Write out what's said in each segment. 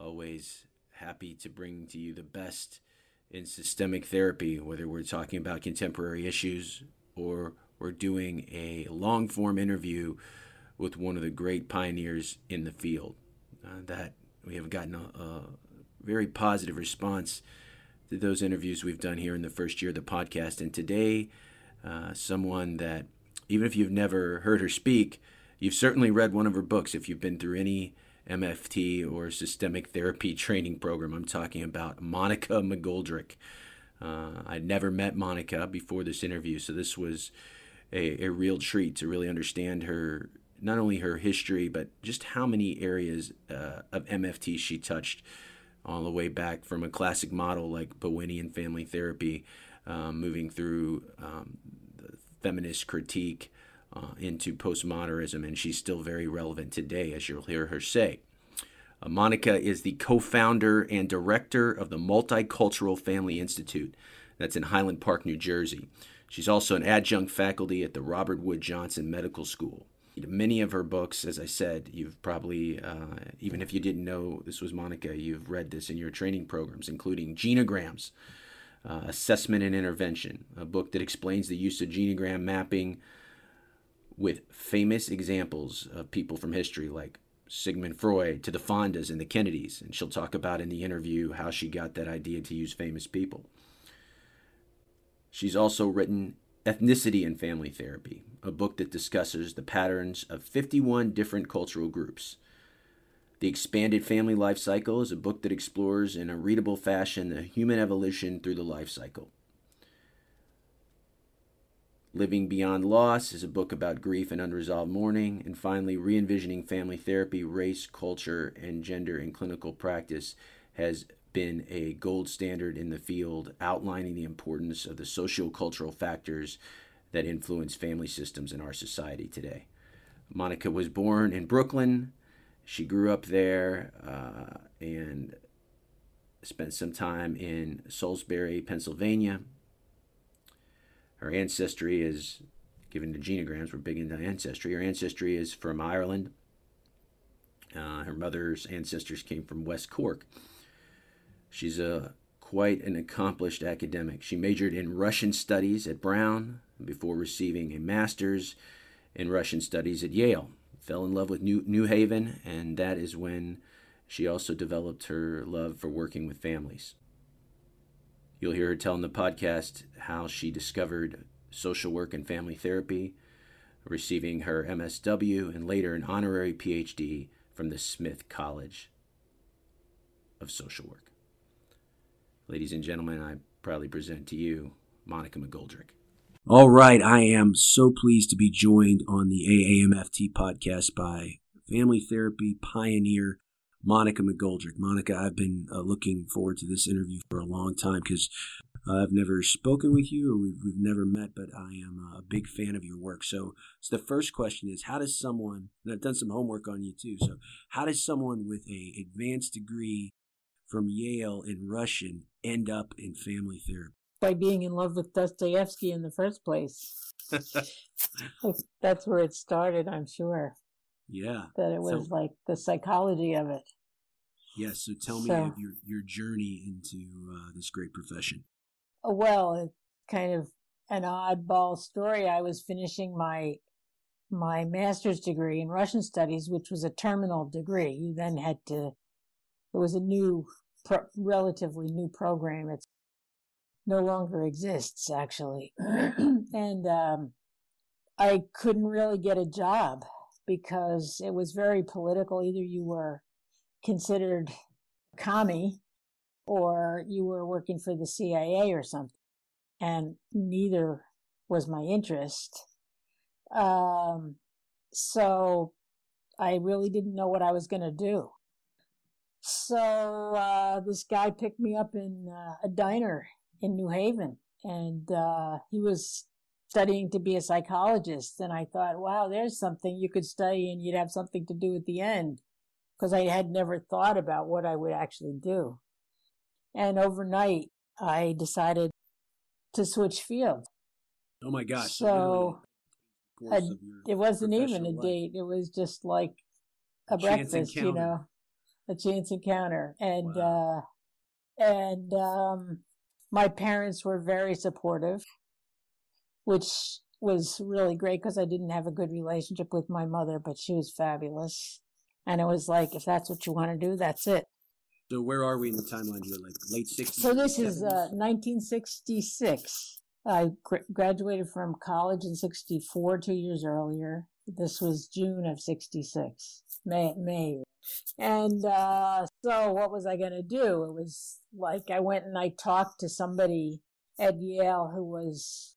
always happy to bring to you the best in systemic therapy, whether we're talking about contemporary issues or we're doing a long form interview with one of the great pioneers in the field. Uh, that we have gotten a, a, very positive response to those interviews we've done here in the first year of the podcast. And today, uh, someone that, even if you've never heard her speak, you've certainly read one of her books if you've been through any MFT or systemic therapy training program. I'm talking about Monica McGoldrick. Uh, I'd never met Monica before this interview, so this was a, a real treat to really understand her, not only her history, but just how many areas uh, of MFT she touched all the way back from a classic model like Bowenian family therapy, um, moving through um, feminist critique uh, into postmodernism, and she's still very relevant today, as you'll hear her say. Uh, Monica is the co founder and director of the Multicultural Family Institute, that's in Highland Park, New Jersey. She's also an adjunct faculty at the Robert Wood Johnson Medical School. Many of her books, as I said, you've probably, uh, even if you didn't know this was Monica, you've read this in your training programs, including Genograms, uh, Assessment and Intervention, a book that explains the use of genogram mapping with famous examples of people from history like Sigmund Freud to the Fondas and the Kennedys. And she'll talk about in the interview how she got that idea to use famous people. She's also written Ethnicity and Family Therapy, a book that discusses the patterns of 51 different cultural groups. The Expanded Family Life Cycle is a book that explores in a readable fashion the human evolution through the life cycle. Living Beyond Loss is a book about grief and unresolved mourning. And finally, Re Envisioning Family Therapy, Race, Culture, and Gender in Clinical Practice has been a gold standard in the field, outlining the importance of the socio-cultural factors that influence family systems in our society today. Monica was born in Brooklyn. She grew up there uh, and spent some time in Salisbury, Pennsylvania, her ancestry is given to genograms. We're big into ancestry. Her ancestry is from Ireland. Uh, her mother's ancestors came from West Cork. She's a quite an accomplished academic. She majored in Russian studies at Brown before receiving a master's in Russian studies at Yale. Fell in love with New, New Haven, and that is when she also developed her love for working with families. You'll hear her tell in the podcast how she discovered social work and family therapy, receiving her MSW and later an honorary PhD from the Smith College of Social Work. Ladies and gentlemen, I proudly present to you Monica McGoldrick. All right, I am so pleased to be joined on the AAMFT podcast by family therapy pioneer Monica McGoldrick. Monica, I've been uh, looking forward to this interview for a long time because uh, I've never spoken with you or we've, we've never met, but I am a big fan of your work. So, so the first question is how does someone, and I've done some homework on you too, so how does someone with a advanced degree from Yale in Russian end up in family therapy? By being in love with Dostoevsky in the first place. That's where it started, I'm sure. Yeah. That it was so, like the psychology of it. Yes. So tell so, me of your, your journey into uh, this great profession. Oh, well, it's kind of an oddball story. I was finishing my my master's degree in Russian studies, which was a terminal degree. You then had to, it was a new pro- relatively new program. It's no longer exists actually, and um, I couldn't really get a job because it was very political. Either you were considered commie or you were working for the CIA or something. And neither was my interest. Um, so I really didn't know what I was going to do. So uh, this guy picked me up in uh, a diner in New Haven, and uh, he was studying to be a psychologist. And I thought, wow, there's something you could study and you'd have something to do at the end because I had never thought about what I would actually do. And overnight, I decided to switch fields. Oh my gosh. So, it wasn't even a life. date. It was just like a, A breakfast, you know, a chance encounter. And, Wow. uh, and, um, my parents were very supportive, which was really great because I didn't have a good relationship with my mother, but she was fabulous. And it was like, if that's what you want to do, that's it. So where are we in the timeline here? Like late 60s? So this is uh, 1966. I gr- graduated from college in 64, two years earlier. This was June of 66, May, May. And uh, so what was I going to do? It was like I went and I talked to somebody at Yale who was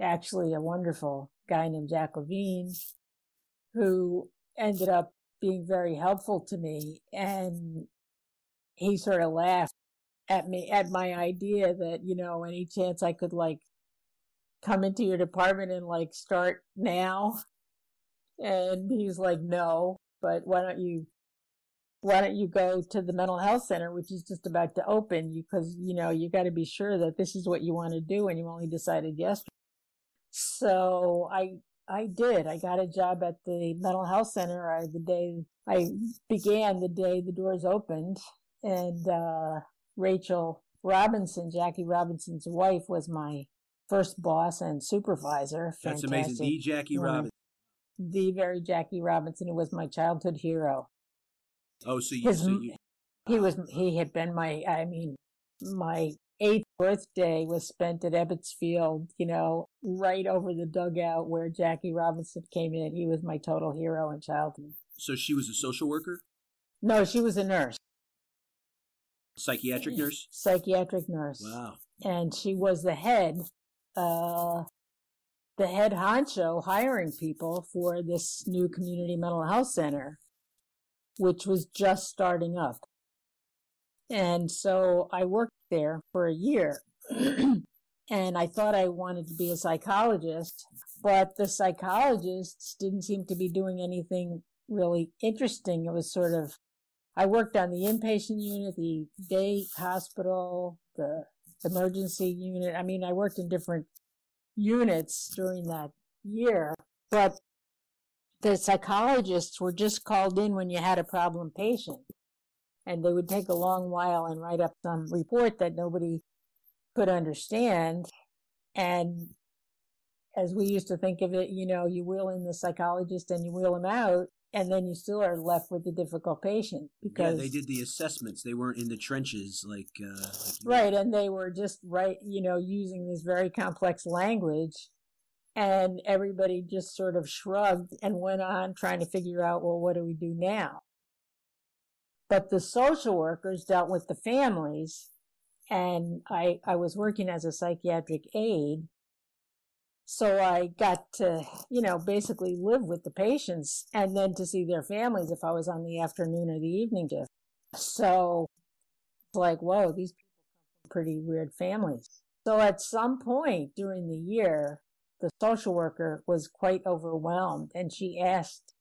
actually a wonderful guy named Jack Levine, who ended up being very helpful to me. And he sort of laughed at me at my idea that you know any chance I could like come into your department and like start now and he's like no but why don't you why don't you go to the mental health center which is just about to open because you know you got to be sure that this is what you want to do and you only decided yesterday so I I did I got a job at the mental health center I, the day I began the day the doors opened and uh, Rachel Robinson, Jackie Robinson's wife, was my first boss and supervisor. That's Fantastic. amazing. The Jackie woman. Robinson. The very Jackie Robinson, who was my childhood hero. Oh, so you, His so you He was, he had been my, I mean, my eighth birthday was spent at Ebbets Field, you know, right over the dugout where Jackie Robinson came in. He was my total hero in childhood. so she was a social worker, No, she was a nurse, psychiatric nurse. psychiatric nurse. Wow. and she was the head, uh, the head honcho hiring people for this new community mental health center, which was just starting up. And so I worked there for a year. and I thought I wanted to be a psychologist, but the psychologists didn't seem to be doing anything really interesting. It was sort of, I worked on the inpatient unit, the day hospital, the emergency unit. I mean, I worked in different units during that year, but the psychologists were just called in when you had a problem patient. And they would take a long while and write up some report that nobody could understand. And as we used to think of it, you know, you wheel in the psychologist and you wheel him out, and then you still are left with the difficult patient Yeah, because they did the assessments. They weren't in the trenches like. Uh, like Right, and they were just right, you know, using this very complex language, and everybody just sort of shrugged and went on trying to figure out, well, what do we do now? But the social workers dealt with the families, and I I was working as a psychiatric aide, so I got to, you know, basically live with the patients and then to see their families if I was on the afternoon or the evening shift. So it's like, whoa, these people come from pretty weird families. So at some point during the year, the social worker was quite overwhelmed and she asked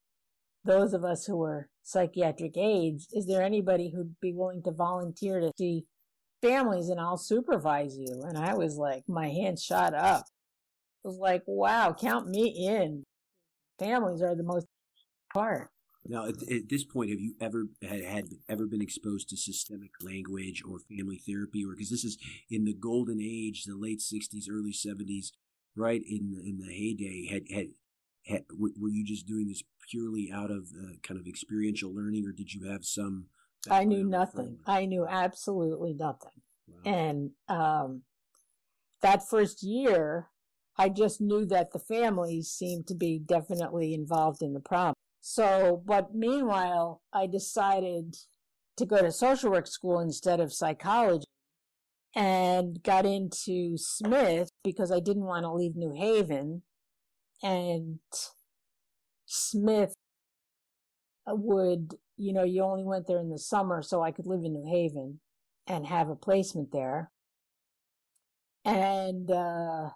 those of us who were psychiatric aides, is there anybody who'd be willing to volunteer to see families and I'll supervise you? And I was like, my hand shot up. It was like, wow, count me in. Families are the most part. Now, at, at this point, have you ever had, had ever been exposed to systemic language or family therapy, or because this is in the golden age, the late '60s, early '70s, right in the, in the heyday? Had, had were you just doing this purely out of uh, kind of experiential learning, or did you have some I knew nothing. I knew absolutely nothing. Wow. And um, that first year, I just knew that the families seemed to be definitely involved in the problem. So, but meanwhile, I decided to go to social work school instead of psychology and got into Smith because I didn't want to leave New Haven. And Smith would, you know, you only went there in the summer, so I could live in New Haven and have a placement there. And uh,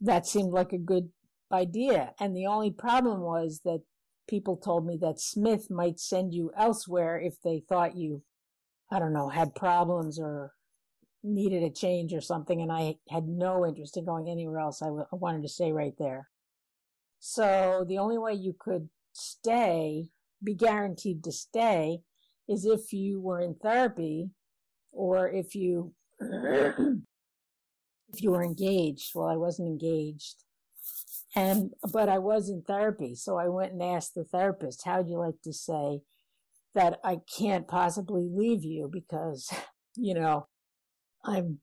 that seemed like a good idea. And the only problem was that people told me that Smith might send you elsewhere if they thought you, I don't know, had problems or needed a change or something. And I had no interest in going anywhere else. I, w- I wanted to stay right there. So the only way you could stay, be guaranteed to stay, is if you were in therapy or if you if you were engaged. Well, I wasn't engaged. And but I was in therapy, so I went and asked the therapist, "How'd you like to say that I can't possibly leave you because, you know, I'm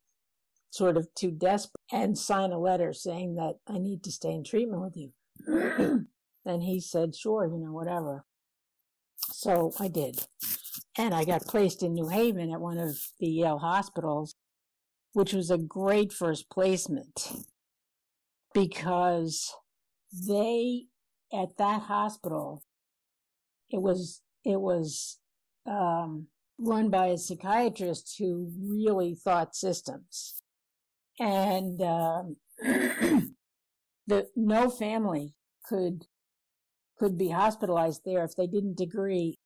sort of too desperate and sign a letter saying that I need to stay in treatment with you." and he said, "Sure, you know, whatever." So I did. And I got placed in New Haven at one of the Yale hospitals, which was a great first placement because they at that hospital it was it was um, run by a psychiatrist who really thought systems and um, the no family could could be hospitalized there if they didn't agree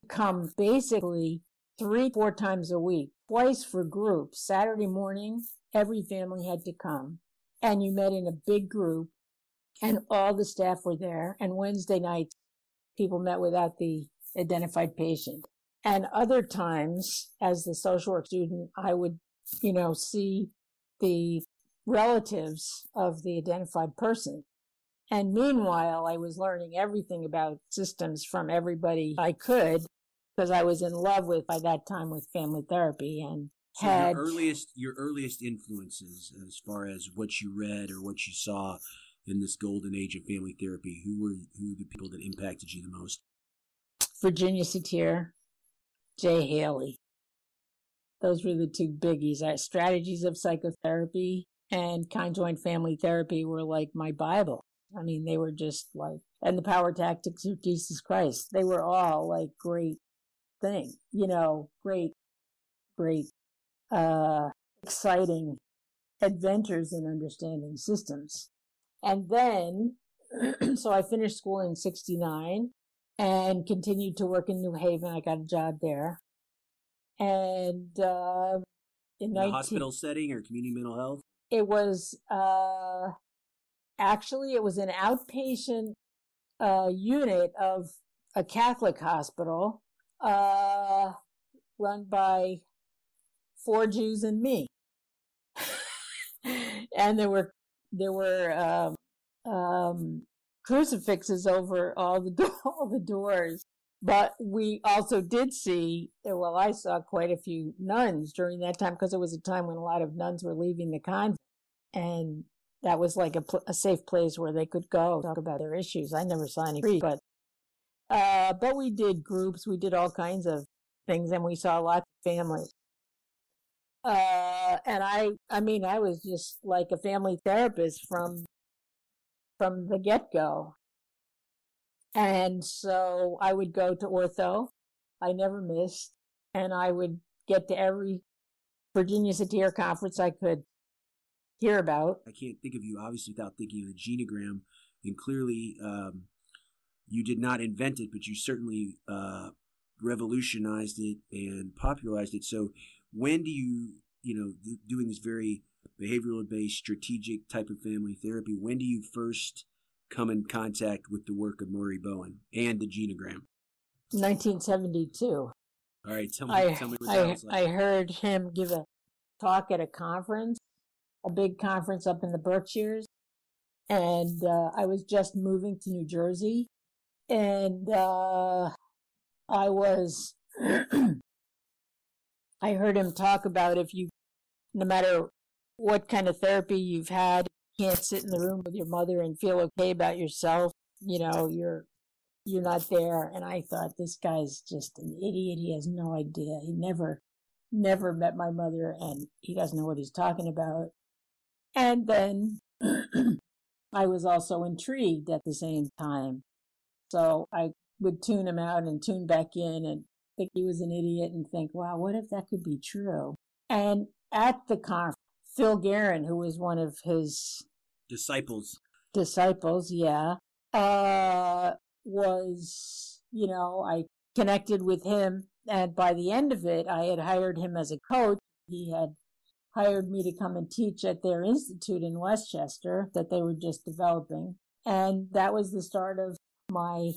to come basically three four times a week twice for groups saturday morning every family had to come and you met in a big group and all the staff were there. And Wednesday nights, people met without the identified patient. And other times, as the social work student, I would, you know, see the relatives of the identified person. And meanwhile, I was learning everything about systems from everybody I could because I was in love with, by that time, with family therapy and so had your earliest your earliest influences as far as what you read or what you saw in this golden age of family therapy? Who were who were the people that impacted you the most? Virginia Satir, Jay Haley. Those were the two biggies. Our strategies of psychotherapy and conjoint family therapy were like my Bible. I mean, they were just like, and the power tactics of Jesus Christ. They were all like great thing, you know, great, great, uh, exciting adventures in understanding systems. And then, so I finished school in 69 and continued to work in New Haven. I got a job there. And, uh, in, in 19, hospital setting or community mental health? It was, uh, actually, it was an outpatient, uh, unit of a Catholic hospital, uh, run by four Jews and me. and there were there were um, um, crucifixes over all the do- all the doors. But we also did see, well, I saw quite a few nuns during that time because it was a time when a lot of nuns were leaving the convent, and that was like a, pl- a safe place where they could go talk about their issues. I never saw any priests, but uh, but we did groups, we did all kinds of things, and we saw lots of families. Uh, and I, I mean, I was just like a family therapist from, from the get go. And so I would go to ortho. I never missed. And I would get to every Virginia Satir conference I could hear about. I can't think of you, obviously, without thinking of the genogram. And clearly, um, you did not invent it, but you certainly uh, revolutionized it and popularized it. So when do you you know doing this very behavioral based strategic type of family therapy when do you first come in contact with the work of Murray Bowen and the genogram 1972 all right tell me, I, tell me what I, like. I heard him give a talk at a conference a big conference up in the berkshires and uh, i was just moving to new jersey and uh, I was, I heard him talk about if you, no matter what kind of therapy you've had, you can't sit in the room with your mother and feel okay about yourself. You know, you're, you're not there. And I thought this guy's just an idiot. He has no idea. He never, never met my mother and he doesn't know what he's talking about. And then I was also intrigued at the same time. So I would tune him out and tune back in and think he was an idiot and think, wow, what if that could be true? And at the conference, Phil Guerin, who was one of his disciples, disciples, yeah, uh, was, you know, I connected with him. And by the end of it, I had hired him as a coach. He had hired me to come and teach at their institute in Westchester that they were just developing. And that was the start of my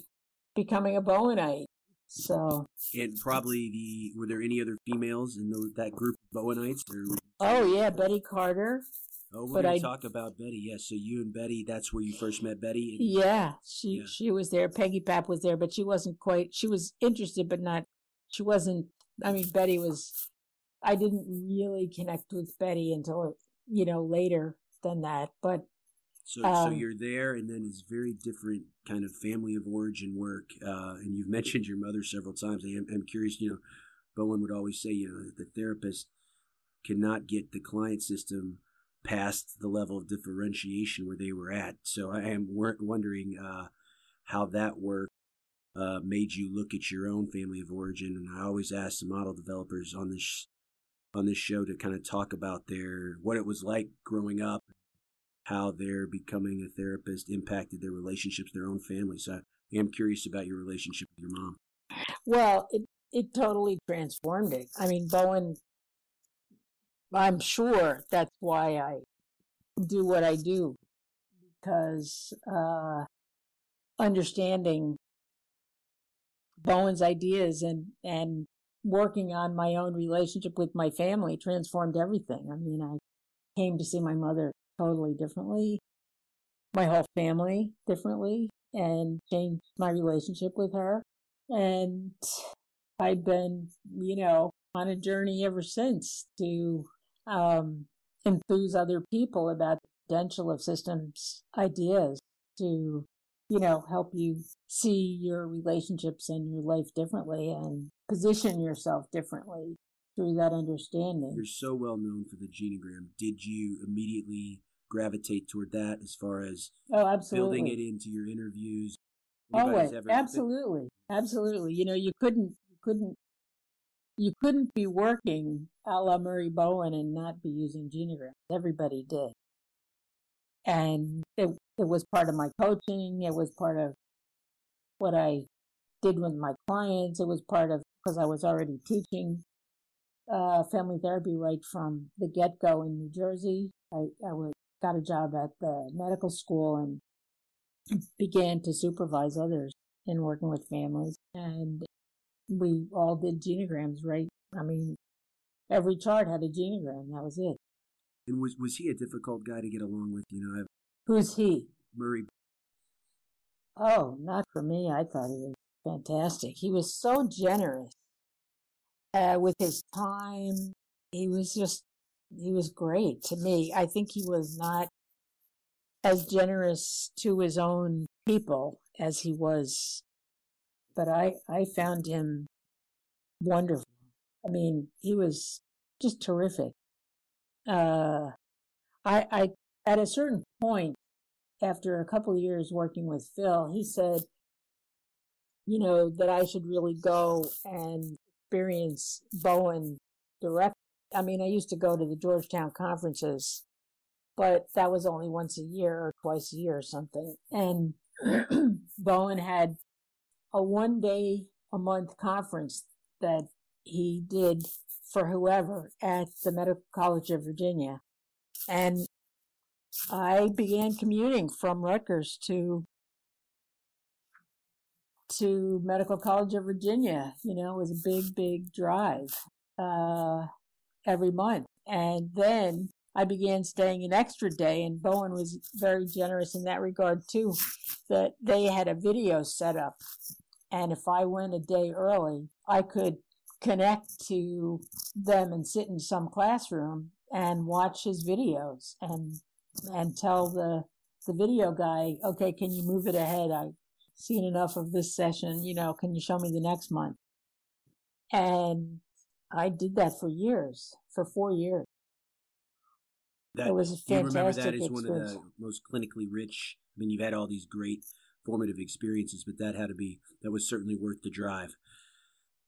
becoming a Bowenite. So, and probably the were there any other females in that group of Bowenites? Or, oh yeah, Betty Carter. Oh, we're going to talk about Betty. Yes, yeah, so you and Betty, that's where you first met Betty. yeah, she yeah. she was there. Peggy Papp was there, but she wasn't quite. She was interested, but not. She wasn't. I mean, Betty was. I didn't really connect with Betty until you know later than that, but so, um, so you're there, and then it's very different kind of family of origin work. Uh, and you've mentioned your mother several times. I am, I'm curious. You know, Bowen would always say, you know, the therapist cannot get the client system past the level of differentiation where they were at. So I am wondering uh, how that work uh, made you look at your own family of origin. And I always ask the model developers on this on this show to kind of talk about their what it was like growing up how their becoming a therapist impacted their relationships, their own family. So I am curious about your relationship with your mom. Well, it, it totally transformed it. I mean, Bowen, I'm sure that's why I do what I do because uh, understanding Bowen's ideas and and working on my own relationship with my family transformed everything. I mean, I came to see my mother totally differently, my whole family differently, and changed my relationship with her. And I've been, you know, on a journey ever since to um, enthuse other people about the potential of systems ideas to, you know, help you see your relationships and your life differently and position yourself differently through that understanding. You're so well known for the genogram. Did you immediately gravitate toward that as far as oh, absolutely. building it into your interviews? Always, absolutely, absolutely. You know, you couldn't, you couldn't, you couldn't be working a la Murray Bowen and not be using genograms. Everybody did, and it it was part of my coaching. It was part of what I did with my clients. It was part of because I was already teaching uh, family therapy right from the get go in New Jersey. I, I was got a job at the medical school and began to supervise others in working with families. And we all did genograms, right? I mean, every chart had a genogram. That was it. And was was he a difficult guy to get along with? You know, I've, who's he? Murray. Oh, not for me. I thought he was fantastic. He was so generous uh, with his time. He was just he was great to me. I think he was not as generous to his own people as he was, but I, I found him wonderful. I mean, he was just terrific. Uh, I, I, at a certain point, after a couple of years working with Phil, he said, you know, that I should really go and experience Bowen directly I mean, I used to go to the Georgetown conferences, but that was only once a year or twice a year or something. And Bowen had a one day a month conference that he did for whoever at the Medical College of Virginia. And I began commuting from Rutgers to to Medical College of Virginia. You know, it was a big, big drive. Uh, every month. And then I began staying an extra day, and Bowen was very generous in that regard too. That they had a video set up And if I went a day early, I could connect to them and sit in some classroom and watch his videos and and tell the the video guy, okay, can you move it ahead? I've seen enough of this session. You know, can you show me the next month? And I did that for years, for four years. That, it was a fantastic you remember that as one of the most clinically rich. I mean, you've had all these great formative experiences, but that had to be that was certainly worth the drive.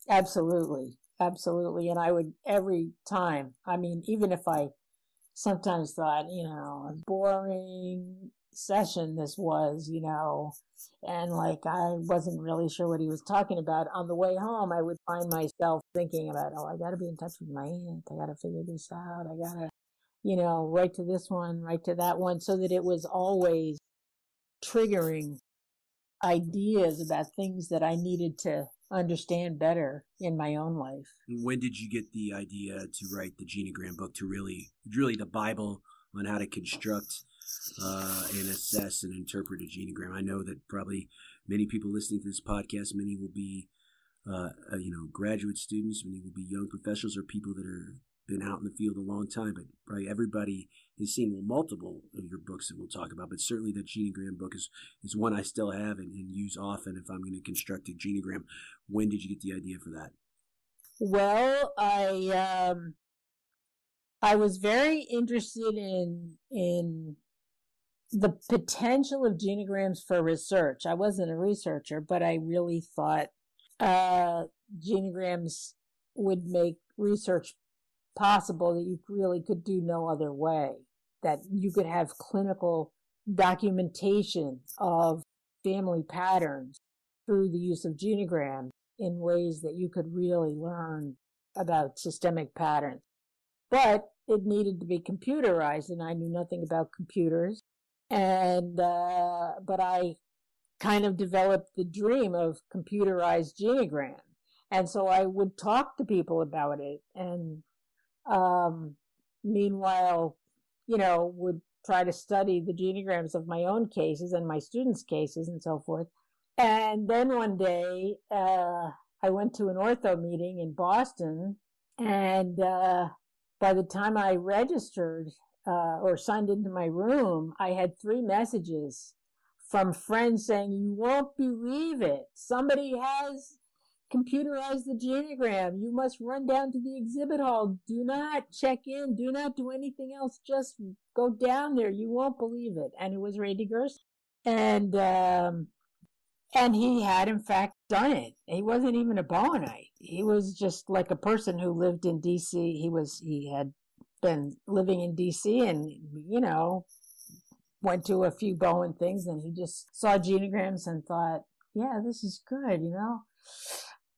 Absolutely, absolutely, and I would every time. I mean, even if I sometimes thought, you know, boring session this was, you know, and like I wasn't really sure what he was talking about. On the way home, I would find myself thinking about, oh, I got to be in touch with my aunt. I got to figure this out. I got to, you know, write to this one, write to that one, so that it was always triggering ideas about things that I needed to understand better in my own life. When did you get the idea to write the Genogram book to really, really the Bible on how to construct uh, and assess and interpret a genogram. I know that probably many people listening to this podcast, many will be, uh, uh, you know, graduate students, many will be young professionals or people that are been out in the field a long time, but probably everybody has seen well, multiple of your books that we'll talk about. But certainly that genogram book is, is one I still have and, and use often if I'm going to construct a genogram. When did you get the idea for that? Well, I um, I was very interested in in the potential of genograms for research. I wasn't a researcher, but I really thought uh, genograms would make research possible that you really could do no other way. That you could have clinical documentation of family patterns through the use of genograms in ways that you could really learn about systemic patterns. But it needed to be computerized, and I knew nothing about computers and uh, but I kind of developed the dream of computerized genogram, and so I would talk to people about it, and um, meanwhile, you know, would try to study the genograms of my own cases and my students' cases and so forth. And then one day, uh, I went to an ortho meeting in Boston, and uh, by the time I registered, uh, or signed into my room, I had three messages from friends saying, You won't believe it. Somebody has computerized the genogram. You must run down to the exhibit hall. Do not check in. Do not do anything else. Just go down there. You won't believe it. And it was Randy Gerson. And, um, and he had in fact done it. He wasn't even a Bowenite. He was just like a person who lived in DC. He was, he had been living in DC and, you know, went to a few Bowen things and he just saw genograms and thought, yeah, this is good, you know.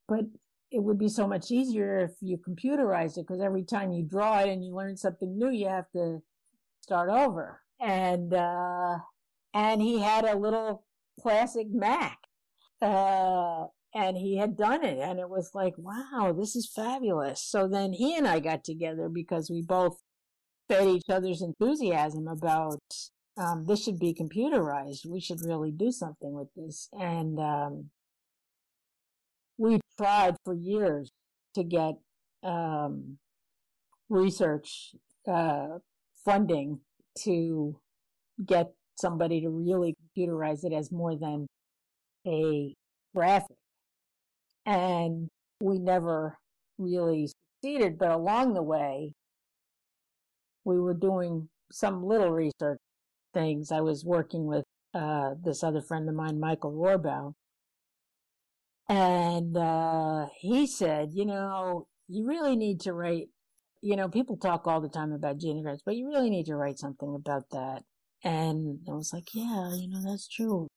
But it would be so much easier if you computerized it because every time you draw it and you learn something new, you have to start over. And, uh, and he had a little classic Mac. Uh, and he had done it and it was like wow this is fabulous. So then he and i got together because we both fed each other's enthusiasm about um, this should be computerized. We should really do something with this. And um, we tried for years to get um, research uh, funding to get somebody to really computerize it as more than a graphic and we never really succeeded. But along the way, we were doing some little research things. I was working with uh, this other friend of mine, Michael Rohrbaugh, and uh, he said, you know, you really need to write. You know, people talk all the time about genograms, but you really need to write something about that. And I was like, yeah, you know, that's true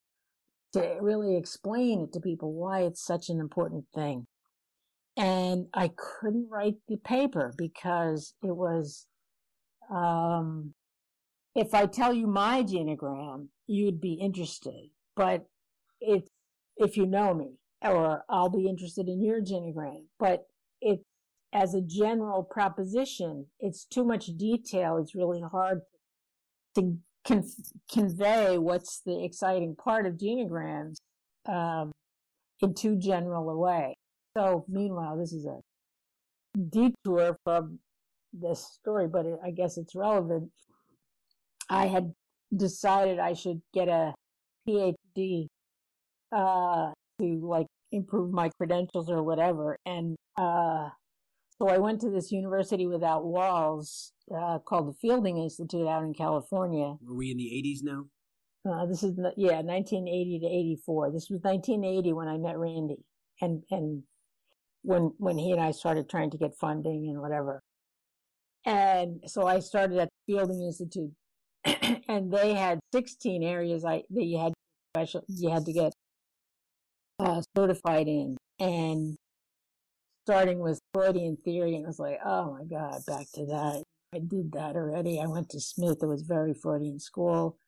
to really explain it to people why it's such an important thing. And I couldn't write the paper because it was, um, if I tell you my genogram, you'd be interested. But if, if you know me, or I'll be interested in your genogram. But it's, as a general proposition, it's too much detail. It's really hard to con- convey what's the exciting part of genograms um, in too general a way. So, meanwhile, this is a detour from this story, but it, I guess it's relevant. I had decided I should get a PhD uh, to like improve my credentials or whatever, and uh, so I went to this university without walls uh, called the Fielding Institute out in California. Were we in the 80s now? Uh, this is yeah, 1980 to 84. This was 1980 when I met Randy, and and when when he and I started trying to get funding and whatever. And so I started at the Fielding Institute, and they had 16 areas I that you had special you had to get uh, certified in, and starting with Freudian theory, and I was like, oh my god, back to that. I did that already. I went to Smith. It was very Freudian school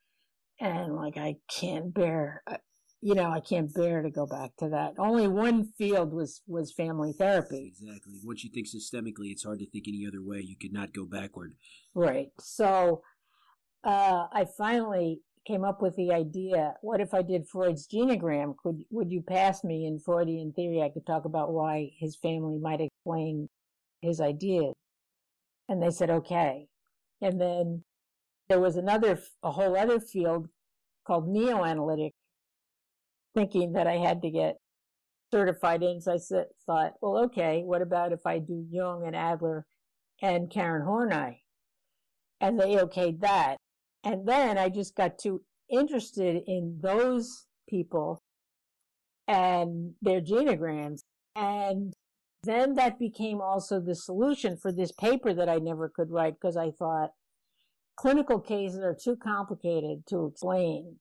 and like I can't bear, uh, you know, I can't bear to go back to that. Only one field was was family therapy. Exactly. Once you think systemically, it's hard to think any other way. You could not go backward. Right. So uh, I finally came up with the idea: what if I did Freud's genogram? Could would you pass me in Freudian theory? I could talk about why his family might explain his ideas. And they said okay. And then there was another, a whole other field called neoanalytic, thinking that I had to get certified in. So I thought, well, okay, what about if I do Jung and Adler and Karen Horney? And they okayed that. And then I just got too interested in those people and their genograms. And then that became also the solution for this paper that I never could write because I thought, clinical cases are too complicated to explain,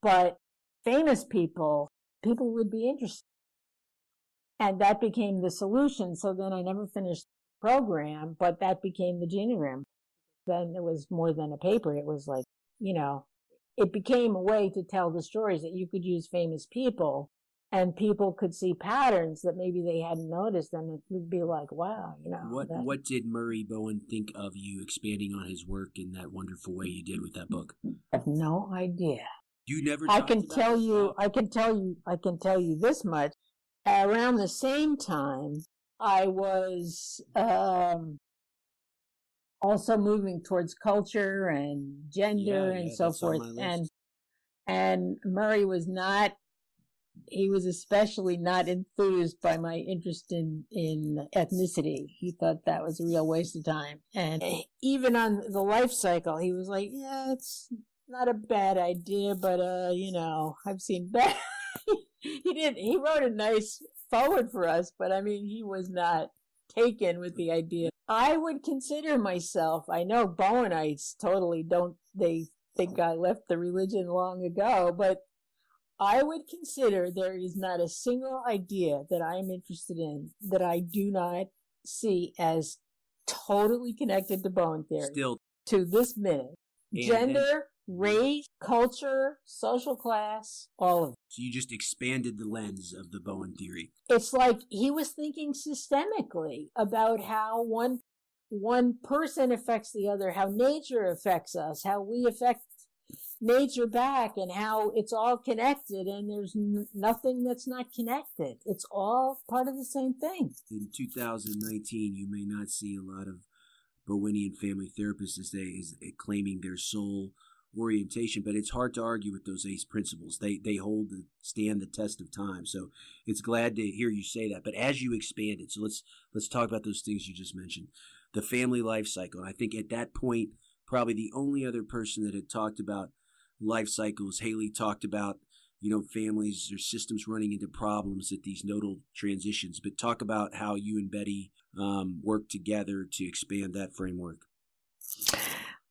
but famous people, people would be interested. And that became the solution. So then I never finished the program, but that became the genogram. Then it was more than a paper. It was like, you know, it became a way to tell the stories that you could use famous people and people could see patterns that maybe they hadn't noticed and it would be like wow you know what that, what did murray bowen think of you expanding on his work in that wonderful way you did with that book? I have no idea. You never i can tell you i can tell you i can tell you this much. Around the same time i was um also moving towards culture and gender yeah, and yeah, so forth and and murray was not he was especially not enthused by my interest in, in ethnicity. He thought that was a real waste of time. And even on the life cycle, he was like, yeah, it's not a bad idea, but, uh, you know, I've seen bad. he did, he wrote a nice foreword for us, but I mean, he was not taken with the idea. I would consider myself, I know Bowenites totally don't, they think I left the religion long ago, but I would consider there is not a single idea that I am interested in that I do not see as totally connected to Bowen theory. Still to this minute. And, Gender, and, race, culture, social class, all of it. So you just expanded the lens of the Bowen theory. It's like he was thinking systemically about how one one person affects the other, how nature affects us, how we affect nature back and how it's all connected and there's n- nothing that's not connected. It's all part of the same thing. In 2019, you may not see a lot of Bowenian family therapists as they is eh, claiming their sole orientation, but it's hard to argue with those ACE principles. They they hold the stand the test of time. So it's glad to hear you say that. But as you expand it, so let's let's talk about those things you just mentioned. The family life cycle. And I think at that point, probably the only other person that had talked about life cycles. Haley talked about, you know, families or systems running into problems at these nodal transitions. But talk about how you and Betty um, work together to expand that framework.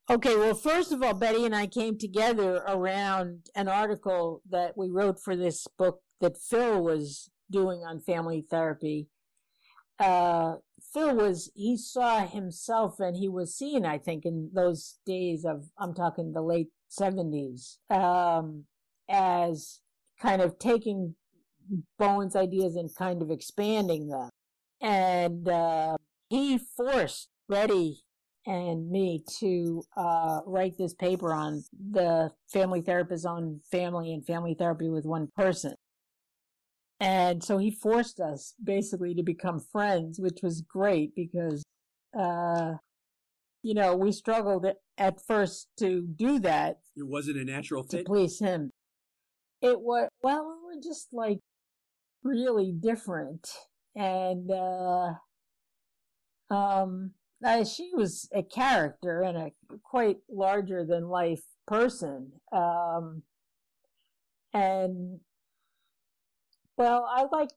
Okay, well, first of all, Betty and I came together around an article that we wrote for this book that Phil was doing on family therapy. Uh, Phil was, he saw himself and he was seen, I think, in those days of, I'm talking the late 70s um, as kind of taking Bowen's ideas and kind of expanding them. And uh, he forced Betty and me to uh, write this paper on the family therapist on family and family therapy with one person. And so he forced us basically to become friends, which was great because, uh, you know, we struggled at first to do that. It wasn't a natural fit. To please him. It was, well, we were just like really different. And, uh, um, uh, she was a character and a quite larger than life person. Um, and well, I like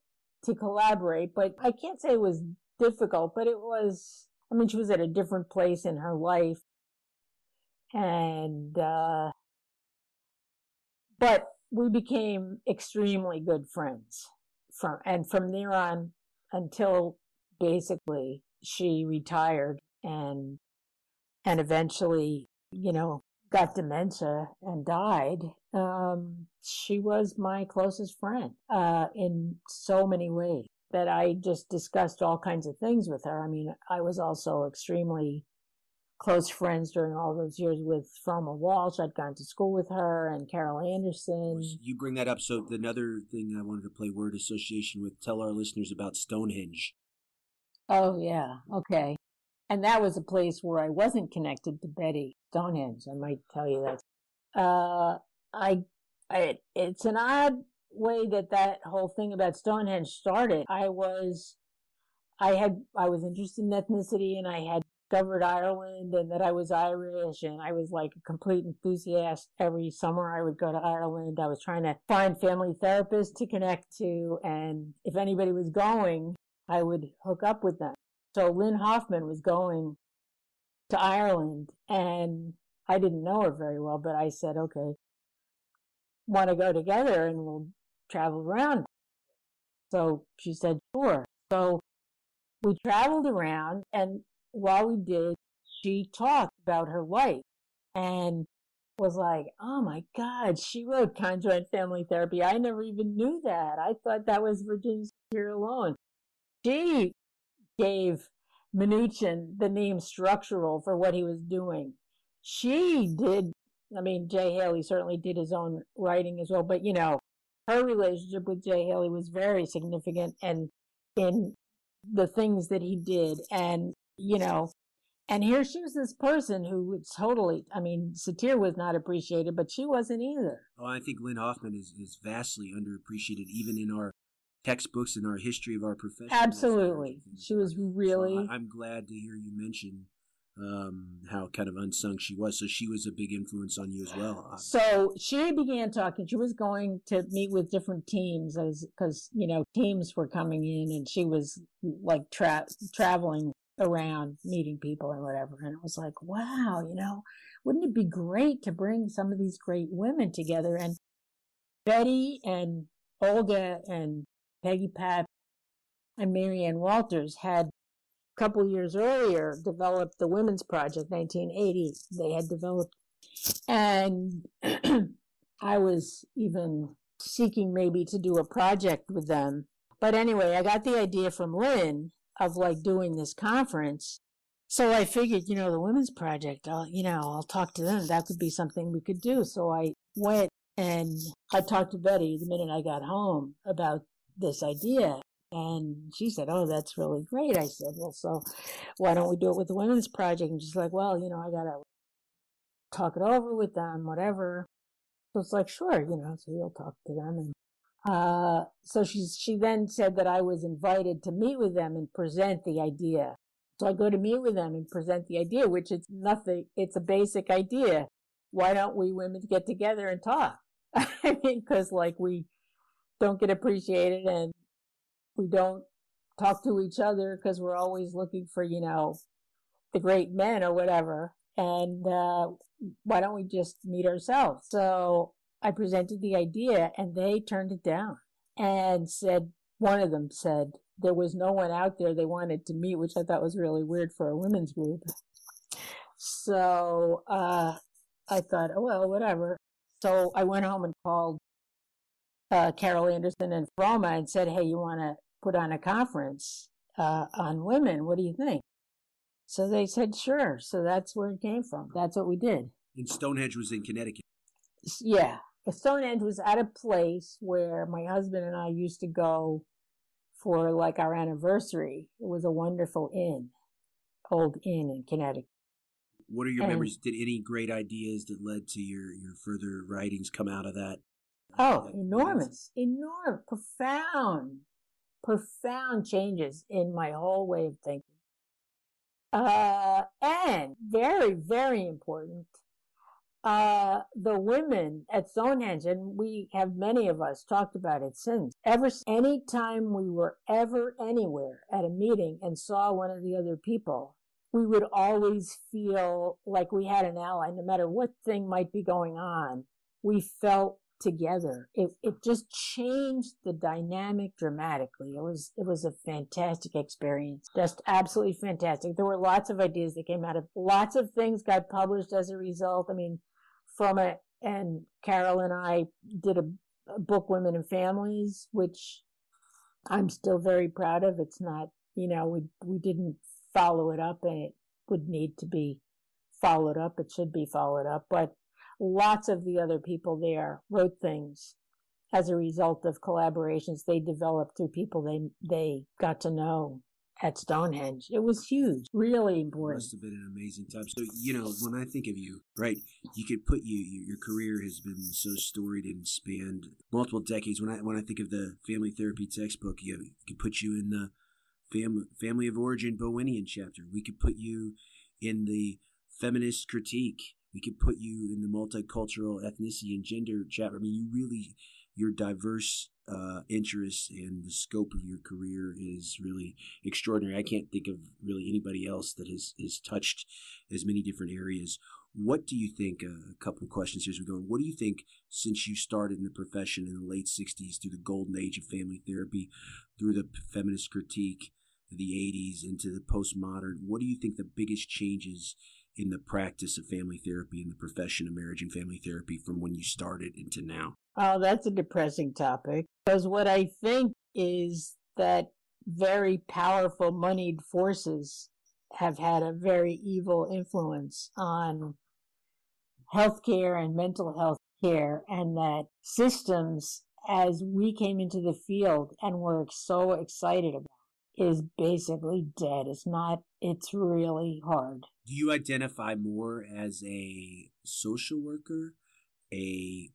to collaborate, but I can't say it was difficult, but it was, I mean, she was at a different place in her life. And, uh, but we became extremely good friends from, and from there on until basically she retired and, and eventually, you know, got dementia and died, um, she was my closest friend uh, in so many ways that I just discussed all kinds of things with her. I mean, I was also extremely close friends during all those years with Froma Walsh. I'd gone to school with her and Carol Anderson. You bring that up. So another thing I wanted to play word association with. Tell our listeners about Stonehenge. Oh yeah, okay. And that was a place where I wasn't connected to Betty Stonehenge. I might tell you that. Uh, I, I, it's an odd way that that whole thing about Stonehenge started. I was, I had, I was interested in ethnicity and I had discovered Ireland and that I was Irish and I was like a complete enthusiast. Every summer I would go to Ireland. I was trying to find family therapists to connect to and if anybody was going, I would hook up with them. So Lynn Hoffman was going to Ireland and I didn't know her very well, but I said, okay, want to go together and we'll travel around. So she said, sure. So we traveled around and while we did, she talked about her life and was like, oh my God, she wrote conjoint family therapy. I never even knew that. I thought that was Virginia Satir alone. She gave Minuchin the name structural for what he was doing. She did, I mean, Jay Haley certainly did his own writing as well, but you know, her relationship with Jay Haley was very significant and in the things that he did. And, you know, and here she was this person who was totally, I mean, Satir was not appreciated, but she wasn't either. Oh, I think Lynn Hoffman is, is vastly underappreciated, even in our textbooks and our history of our profession. Absolutely. She was really. So I, am glad to hear you mention um, how kind of unsung she was. So she was a big influence on you as well. So she began talking. She was going to meet with different teams as because you know teams were coming in, and she was like tra- traveling around meeting people and whatever. And it was like, wow, you know, wouldn't it be great to bring some of these great women together? And Betty and Olga and Peggy Papp and Marianne Walters had couple years earlier developed the Women's Project, 1980. They had developed, and I was even seeking maybe to do a project with them. But anyway, I got the idea from Lynn of like doing this conference. So I figured, you know, the Women's Project, I'll, you know, I'll talk to them. That could be something we could do. So I went and I talked to Betty the minute I got home about this idea. And she said, Oh, that's really great. I said, Well, so why don't we do it with the Women's Project? And she's like, Well, you know, I got to talk it over with them, whatever. So it's like, Sure, you know, so you'll talk to them. And uh, so she's, she then said that I was invited to meet with them and present the idea. So I go to meet with them and present the idea, which is nothing, it's a basic idea. Why don't we women get together and talk? I mean, because like we, don't get appreciated and we don't talk to each other because we're always looking for, you know, the great men or whatever. And uh, why don't we just meet ourselves? So I presented the idea and they turned it down and said, one of them said, there was no one out there they wanted to meet, which I thought was really weird for a women's group. So uh, I thought, oh, well, whatever. So I went home and called uh, Carol Anderson and Froma and said, hey, you want to put on a conference uh, on women? What do you think? So they said, sure. So that's where it came from. That's what we did. And Stonehenge was in Connecticut. Yeah. Stonehenge was at a place where my husband and I used to go for like our anniversary. It was a wonderful inn, old inn in Connecticut. What are your and, memories? Did any great ideas that led to your, your further writings come out of that? Oh, enormous, enormous, profound, profound changes in my whole way of thinking. Uh, and very, very important, uh, the women at Stonehenge, and we have many of us talked about it since. Ever, any time we were ever anywhere at a meeting and saw one of the other people, we would always feel like we had an ally, no matter what thing might be going on. We felt together. It it just changed the dynamic dramatically. It was it was a fantastic experience. Just absolutely fantastic. There were lots of ideas that came out of lots of things got published as a result. I mean, Froma and Carol and I did a, a book Women and Families, which I'm still very proud of. It's not, you know, we we didn't follow it up and it would need to be followed up. It should be followed up, but lots of the other people there wrote things as a result of collaborations they developed through people they they got to know at Stonehenge. It was huge, really important. It must have been an amazing time. So you know, when I think of you, right, you could put you, your career has been so storied and spanned multiple decades. When I when I think of the family therapy textbook, you, you could put you in the fam, family of origin Bowenian chapter. We could put you in the feminist critique we could put you in the multicultural ethnicity and gender chapter. I mean, you really, your diverse uh, interests and the scope of your career is really extraordinary. I can't think of really anybody else that has, has touched as many different areas. What do you think? Uh, a couple of questions here as we go. What do you think since you started in the profession in the late 60s through the golden age of family therapy, through the feminist critique, the 80s into the postmodern? What do you think the biggest changes in the practice of family therapy and the profession of marriage and family therapy from when you started into now? Oh, that's a depressing topic. Because what I think is that very powerful moneyed forces have had a very evil influence on healthcare and mental health care, and that systems, as we came into the field and were so excited about, is basically dead. It's not, it's really hard. Do you identify more as a social worker, a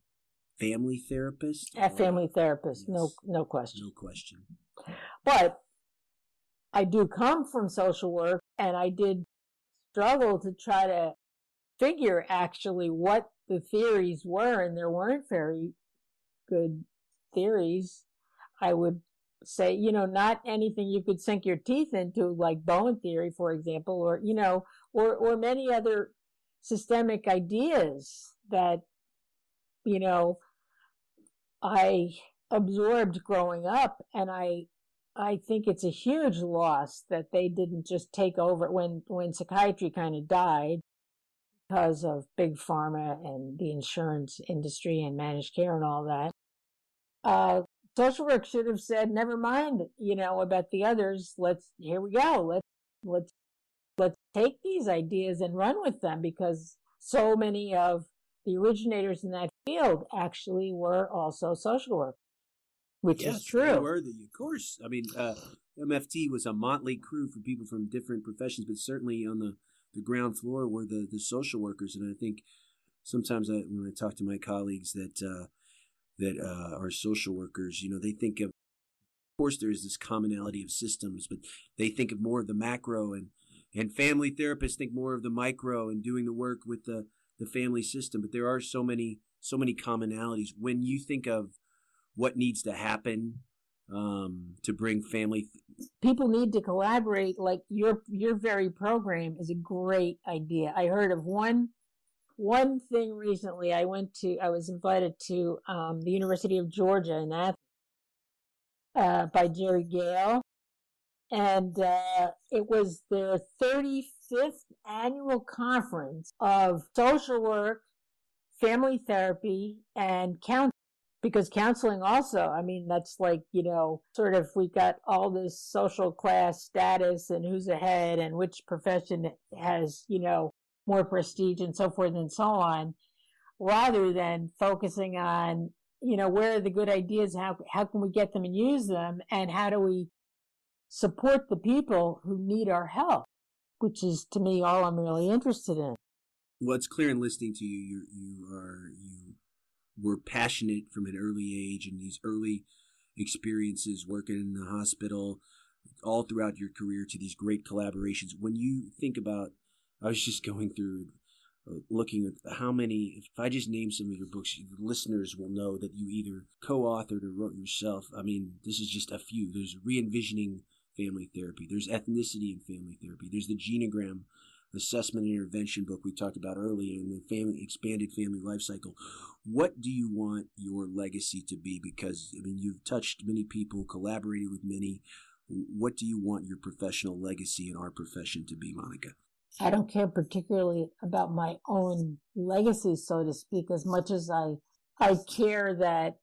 family therapist? A family therapist, yes. no, no question. No question. But I do come from social work and I did struggle to try to figure actually what the theories were, and there weren't very good theories. I would say, you know, not anything you could sink your teeth into, like Bowen theory, for example, or, you know, or, or many other systemic ideas that, you know, I absorbed growing up. And I, I think it's a huge loss that they didn't just take over when, when psychiatry kind of died because of big pharma and the insurance industry and managed care and all that. Uh, social work should have said, never mind, you know, about the others. Let's, here we go. Let's, let's, let's take these ideas and run with them because so many of the originators in that field actually were also social work, which yes, is true. They were the, of course. I mean, uh, MFT was a motley crew for people from different professions, but certainly on the, the ground floor were the, the social workers. And I think sometimes I, when I talk to my colleagues that, uh, that uh, are social workers, you know, they think of, of course, there's this commonality of systems, but they think of more of the macro, and and family therapists think more of the micro and doing the work with the the family system. But there are so many so many commonalities when you think of what needs to happen um, to bring family. Th- People need to collaborate. Like your your very program is a great idea. I heard of one one thing recently, I went to, I was invited to um, the University of Georgia in Athens uh, by Jerry Gale. And uh, it was their 35th annual conference of social work, family therapy, and counseling. Because counseling also, I mean, that's like, you know, sort of we got all this social class status and who's ahead and which profession has, you know, more prestige and so forth and so on. rather than focusing on, you know, where are the good ideas? How, how can we get them and use them? And how do we support the people who need our help? Which is to me all I'm really interested in. Well, clear in listening to you, you, you are, you were passionate from an early age and these early experiences working in the hospital all throughout your career to these great collaborations. When you think about, I was just going through uh, looking at how many, if I just name some of your books, listeners will know that you either co authored or wrote yourself. I mean, this is just a few. There's Re Envisioning Family Therapy, there's Ethnicity in Family Therapy, there's the Genogram assessment and intervention book we talked about earlier and the family expanded family life cycle. What do you want your legacy to be? Because i mean you've touched many people collaborated with many. What do you want your professional legacy in our profession to be monica i don't care particularly about my own legacy so to speak as much as i i care that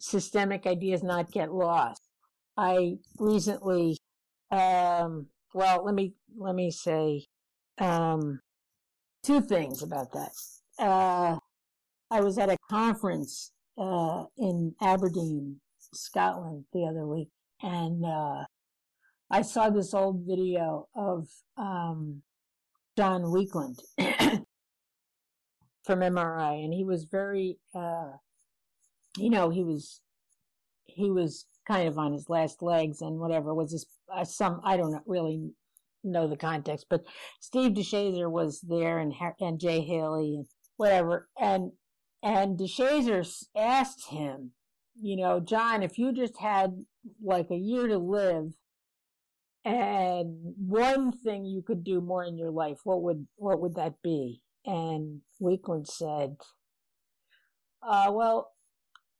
systemic ideas not get lost i recently um well let me let me say um, two things about that. Uh, I was at a conference uh, in Aberdeen, Scotland, the other week, and uh, I saw this old video of um, John Weakland from MRI, and he was very, uh, you know, he was he was kind of on his last legs and whatever was this uh, some I don't really know the context, but Steve DeShazer was there and and Jay Haley and whatever, and and DeShazer asked him, you know, John, if you just had like a year to live, and one thing you could do more in your life, what would what would that be? And Weakland said, uh, well,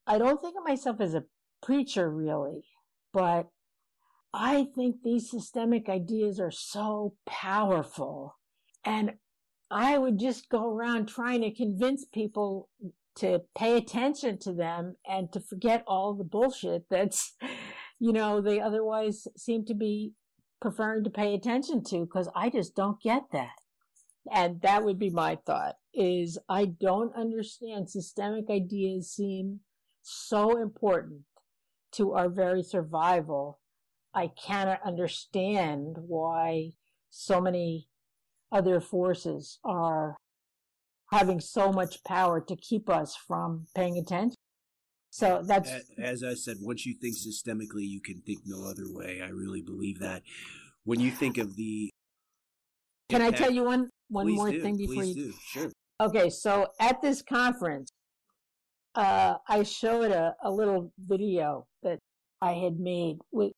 I don't think of myself as a preacher really, but I think these systemic ideas are so powerful. And I would just go around trying to convince people to pay attention to them and to forget all the bullshit that's, you know, they otherwise seem to be preferring to pay attention to because I just don't get that. And that would be my thought is I don't understand systemic ideas seem so important to our very survival I cannot understand why so many other forces are having so much power to keep us from paying attention. So that's as I said. Once you think systemically, you can think no other way. I really believe that. When you think of the, can impact, I tell you one one more do, thing before you? Do. Sure. Okay, so at this conference, uh, I showed a, a little video that I had made We,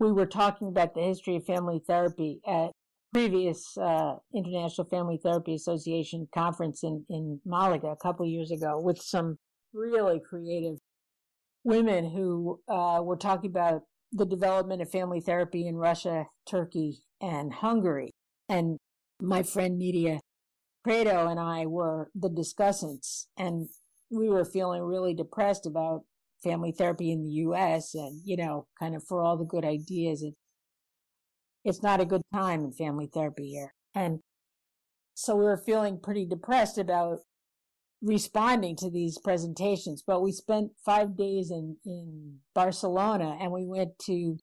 we were talking about the history of family therapy at previous uh, International Family Therapy Association conference in, in Malaga a couple years ago with some really creative women who uh, were talking about the development of family therapy in Russia, Turkey, and Hungary. And my friend Nydia Preto and I were the discussants, and we were feeling really depressed about family therapy in the US and, you know, kind of for all the good ideas. It, it's not a good time in family therapy here. And so we were feeling pretty depressed about responding to these presentations. But we spent five days in, in Barcelona and we went to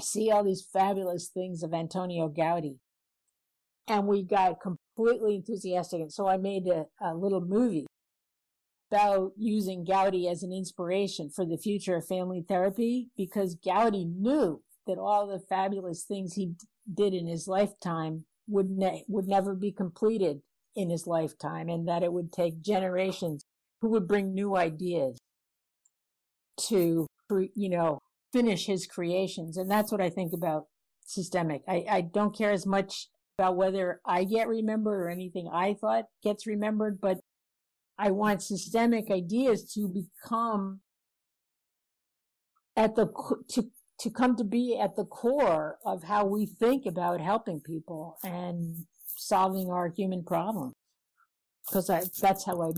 see all these fabulous things of Antonio Gaudi. And we got completely enthusiastic. And so I made a, a little movie about using Gaudi as an inspiration for the future of family therapy because Gaudi knew that all the fabulous things he did in his lifetime would ne- would never be completed in his lifetime and that it would take generations who would bring new ideas to you know finish his creations. And that's what I think about systemic. I, I don't care as much about whether I get remembered or anything I thought gets remembered but I want systemic ideas to become at the to to come to be at the core of how we think about helping people. And solving our human problems. Because I that's how I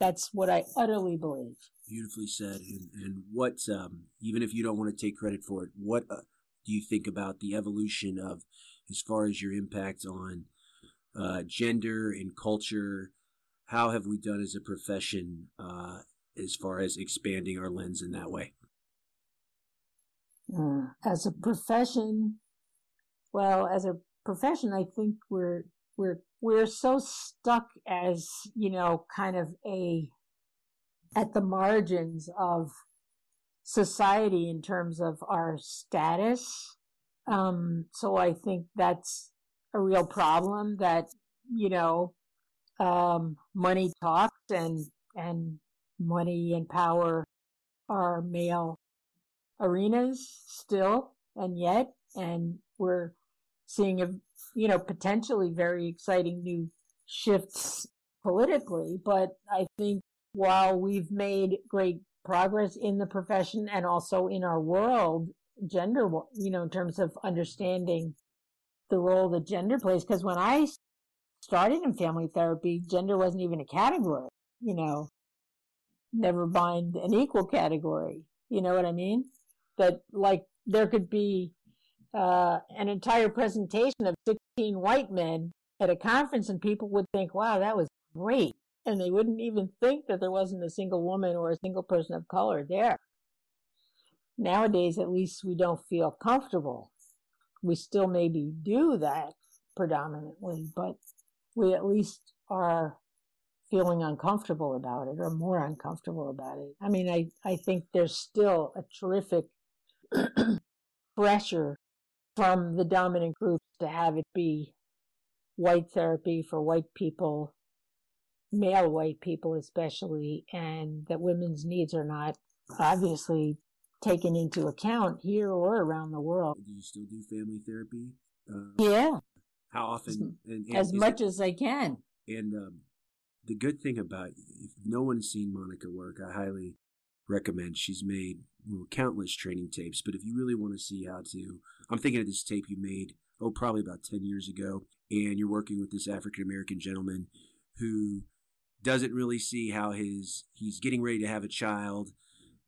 that's what I utterly believe. Beautifully said. And and what um, even if you don't want to take credit for it, what uh, do you think about the evolution of as far as your impact on uh, gender and culture? how have we done as a profession uh, as far as expanding our lens in that way? Uh, as a profession, well, as a profession, I think we're we're we're so stuck as you know, kind of a at the margins of society in terms of our status. Um, so I think that's a real problem that, you know, um, money talks and, and money and power are male arenas still and yet, and we're seeing a, you know, potentially very exciting new shifts politically, but I think while we've made great progress in the profession and also in our world, gender, you know, in terms of understanding the role that gender plays. Because when I started in family therapy, gender wasn't even a category, you know, never mind an equal category. You know what I mean? That like there could be uh, an entire presentation of 16 white men at a conference and people would think, wow, that was great and they wouldn't even think that there wasn't a single woman or a single person of color there. Nowadays, at least we don't feel comfortable. We still maybe do that predominantly, but we at least are feeling uncomfortable about it or more uncomfortable about it. I mean, I, I think there's still a terrific pressure from the dominant groups to have it be white therapy for white people male white people especially, and that women's needs are not obviously taken into account here or around the world. Do you still do family therapy? Uh, yeah. How often? And, and as much it, as I can. And um, the good thing about if no one's seen Monica work, I highly recommend. She's made well, countless training tapes, but if you really want to see how to, I'm thinking of this tape you made, oh, probably about 10 years ago, and you're working with this African American gentleman who doesn't really see how his he's getting ready to have a child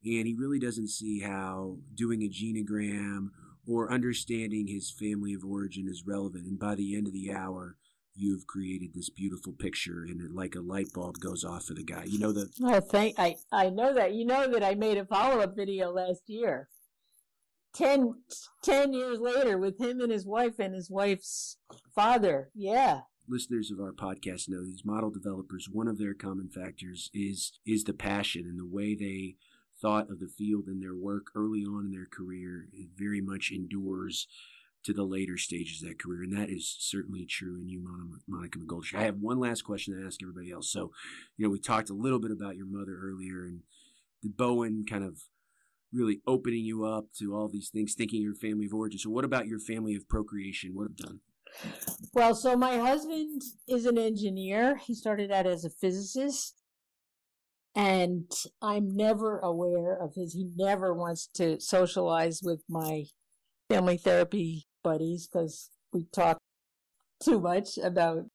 and he really doesn't see how doing a genogram or understanding his family of origin is relevant and by the end of the hour you've created this beautiful picture and it, like a light bulb goes off for the guy. You know that oh thank i i know that you know that i made a follow-up video last year. 10, 10 years later with him and his wife and his wife's father yeah. Listeners of our podcast know these model developers one of their common factors is is the passion and the way they thought of the field and their work early on in their career it very much endures to the later stages of that career and that is certainly true in you monica mcgoldrick i have one last question to ask everybody else so you know we talked a little bit about your mother earlier and the bowen kind of really opening you up to all these things thinking your family of origin so what about your family of procreation what have done well, so my husband is an engineer. He started out as a physicist. And I'm never aware of his, he never wants to socialize with my family therapy buddies because we talk too much about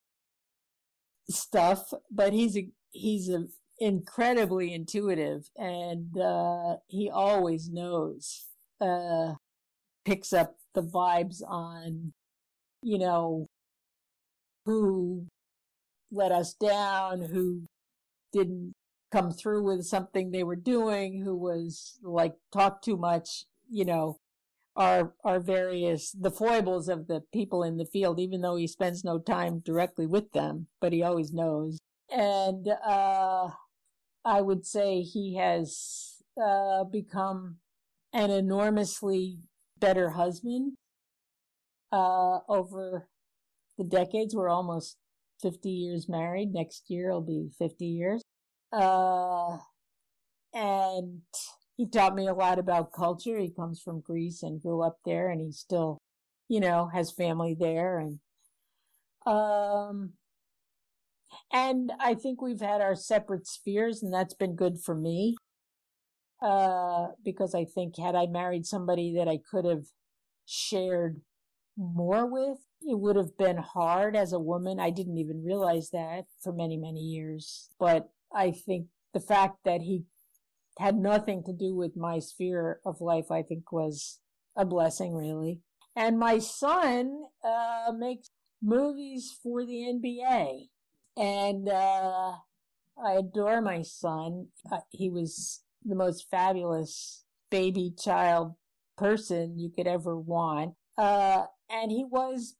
stuff. But he's a, he's a, incredibly intuitive and uh, he always knows, uh, picks up the vibes on you know, who let us down, who didn't come through with something they were doing, who was like talk too much, you know, are are various the foibles of the people in the field, even though he spends no time directly with them, but he always knows. And uh I would say he has uh become an enormously better husband uh, over the decades. We're almost 50 years married. Next year it'll be 50 years. Uh, and he taught me a lot about culture. He comes from Greece and grew up there and he still, you know, has family there and, um, and I think we've had our separate spheres and that's been good for me. Uh, because I think had I married somebody that I could have shared more with. It would have been hard as a woman. I didn't even realize that for many, many years. But I think the fact that he had nothing to do with my sphere of life, I think was a blessing, really. And my son uh, makes movies for the NBA. And uh, I adore my son. Uh, he was the most fabulous baby child person you could ever want. Uh, and he was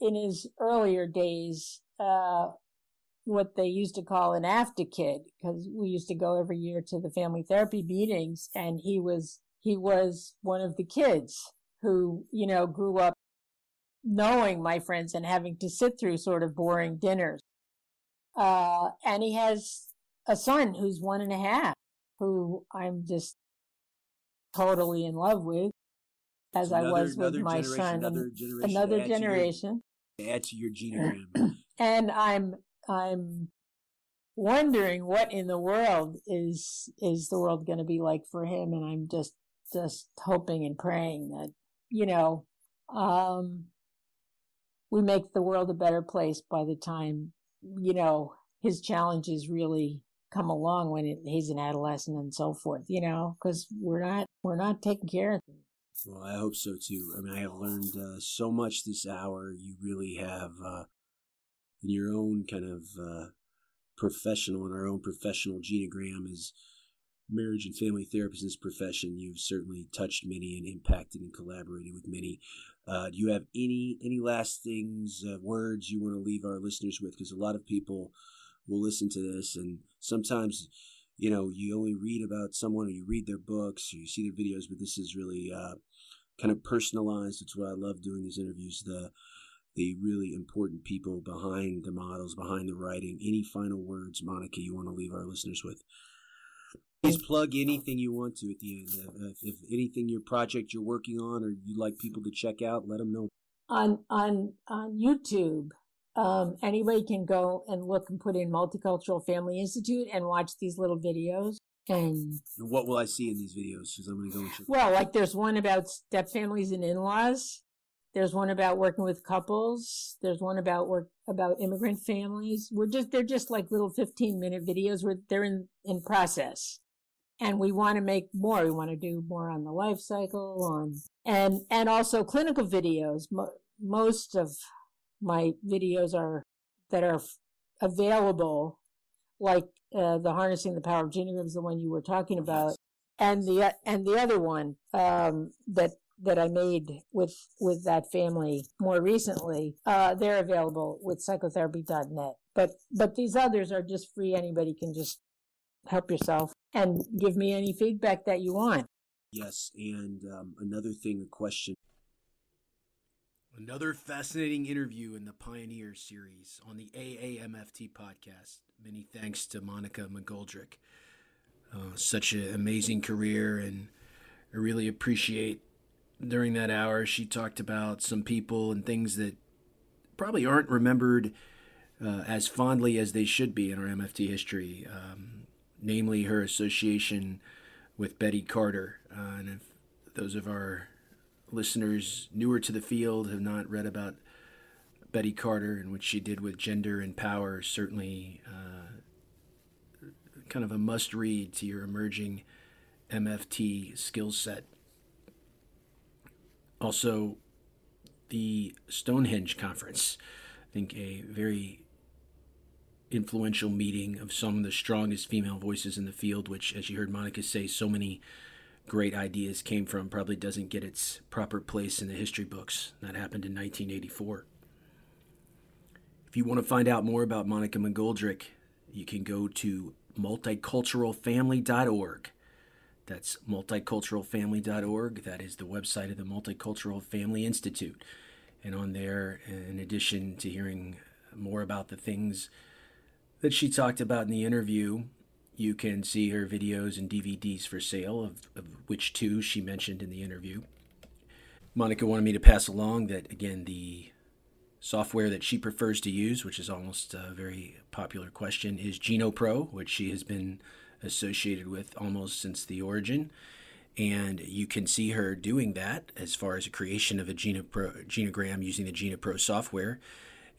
in his earlier days, uh, what they used to call an after kid because we used to go every year to the family therapy meetings and he was, he was one of the kids who, you know, grew up knowing my friends and having to sit through sort of boring dinners. Uh, and he has a son who's one and a half who I'm just totally in love with as another, I was with my son. Another generation. Another add generation. To your, add to your genogram. and I'm I'm wondering what in the world is is the world going to be like for him, and I'm just just hoping and praying that you know um, we make the world a better place by the time you know his challenges really come along when it, he's an adolescent and so forth. You know, because we're not we're not taking care of him. Well, I hope so too. I mean, I have learned uh, so much this hour. You really have, uh, in your own kind of uh, professional, in our own professional genogram as marriage and family therapists in this profession, you've certainly touched many and impacted and collaborated with many. Uh, do you have any any last things, uh, words you want to leave our listeners with? Because a lot of people will listen to this, and sometimes you know, you only read about someone or you read their books or you see their videos, but this is really uh, kind of personalized. It's what I love doing these interviews. The the really important people behind the models, behind the writing. Any final words, Monica, you want to leave our listeners with? Please plug anything you want to at the end. If, if anything, your project you're working on, or you'd like people to check out, let them know. On on on YouTube, um, anybody can go and look and put in Multicultural Family Institute and watch these little videos. And, and what will I see in these videos? Because I'm going to go. Well, like there's one about step families and in-laws. There's one about working with couples. There's one about work about immigrant families. We're just they're just like little 15 minute videos where they're in in process. And we want to make more. We want to do more on the life cycle on and and also clinical videos. Mo- most of my videos are that are available, like uh, the harnessing the power of genograms, the one you were talking about, and the and the other one um, that that I made with with that family more recently. Uh, they're available with psychotherapy.net. But but these others are just free. Anybody can just help yourself and give me any feedback that you want. Yes, and um, another thing, a question Another fascinating interview in the Pioneer series on the AAMFT podcast. Many thanks to Monica McGoldrick. Uh, such an amazing career, and I really appreciate during that hour she talked about some people and things that probably aren't remembered uh, as fondly as they should be in our MFT history, um, namely her association with Betty Carter. Uh, and if those of our listeners newer to the field have not read about Betty Carter and what she did with gender and power, certainly uh, kind of a must read to your emerging MFT skill set. Also, the Stonehenge Conference, I think a very influential meeting of some of the strongest female voices in the field, which, as you heard Monica say, so many great ideas came from probably doesn't get its proper place in the history books. That happened in 1984. If you want to find out more about Monica McGoldrick, you can go to multiculturalfamily.org. That's multiculturalfamily.org. That is the website of the Multicultural Family Institute. And on there, in addition to hearing more about the things that she talked about in the interview, you can see her videos and DVDs for sale, of, of which two she mentioned in the interview. Monica wanted me to pass along that, again, the software that she prefers to use, which is almost a very popular question, is GenoPro, which she has been associated with almost since the origin. And you can see her doing that as far as a creation of a Genopro, genogram using the GenoPro software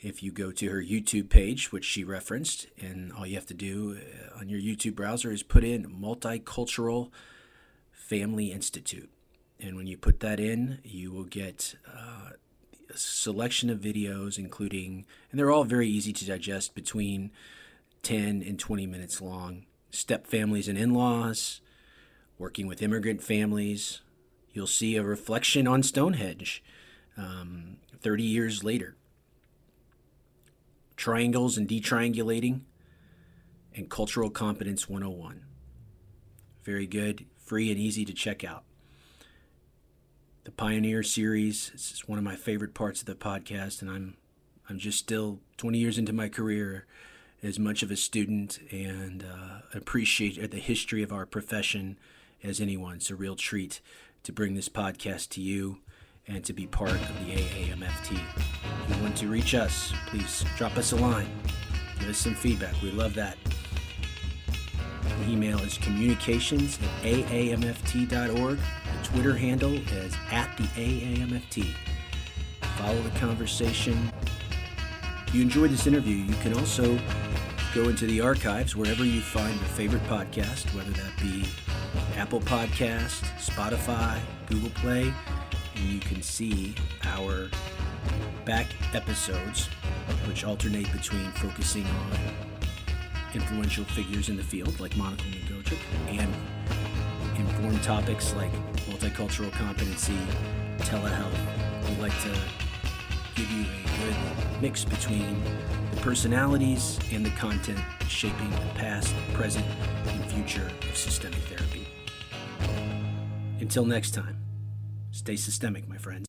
if you go to her YouTube page, which she referenced, and all you have to do uh, on your YouTube browser is put in Multicultural Family Institute. And when you put that in, you will get uh, a selection of videos, including, and they're all very easy to digest between 10 and 20 minutes long. Step families and in laws, working with immigrant families. You'll see a reflection on Stonehenge um, 30 years later. Triangles and detriangulating, and Cultural Competence 101. Very good, free, and easy to check out. The Pioneer series is one of my favorite parts of the podcast, and I'm I'm just still 20 years into my career as much of a student and uh, appreciate the history of our profession as anyone. It's a real treat to bring this podcast to you and to be part of the AAMFT. If you want to reach us, please drop us a line. Give us some feedback. We love that. The email is communications at aamft.org. The Twitter handle is at the AAMFT. Follow the conversation. You enjoyed this interview, you can also go into the archives wherever you find your favorite podcast, whether that be Apple Podcast, Spotify, Google Play, and you can see our back episodes, which alternate between focusing on influential figures in the field like Monica McGoldrick and informed topics like multicultural competency, telehealth. We like to give you a good mix between the personalities and the content shaping the past, present, and future of systemic therapy. Until next time, stay systemic, my friends.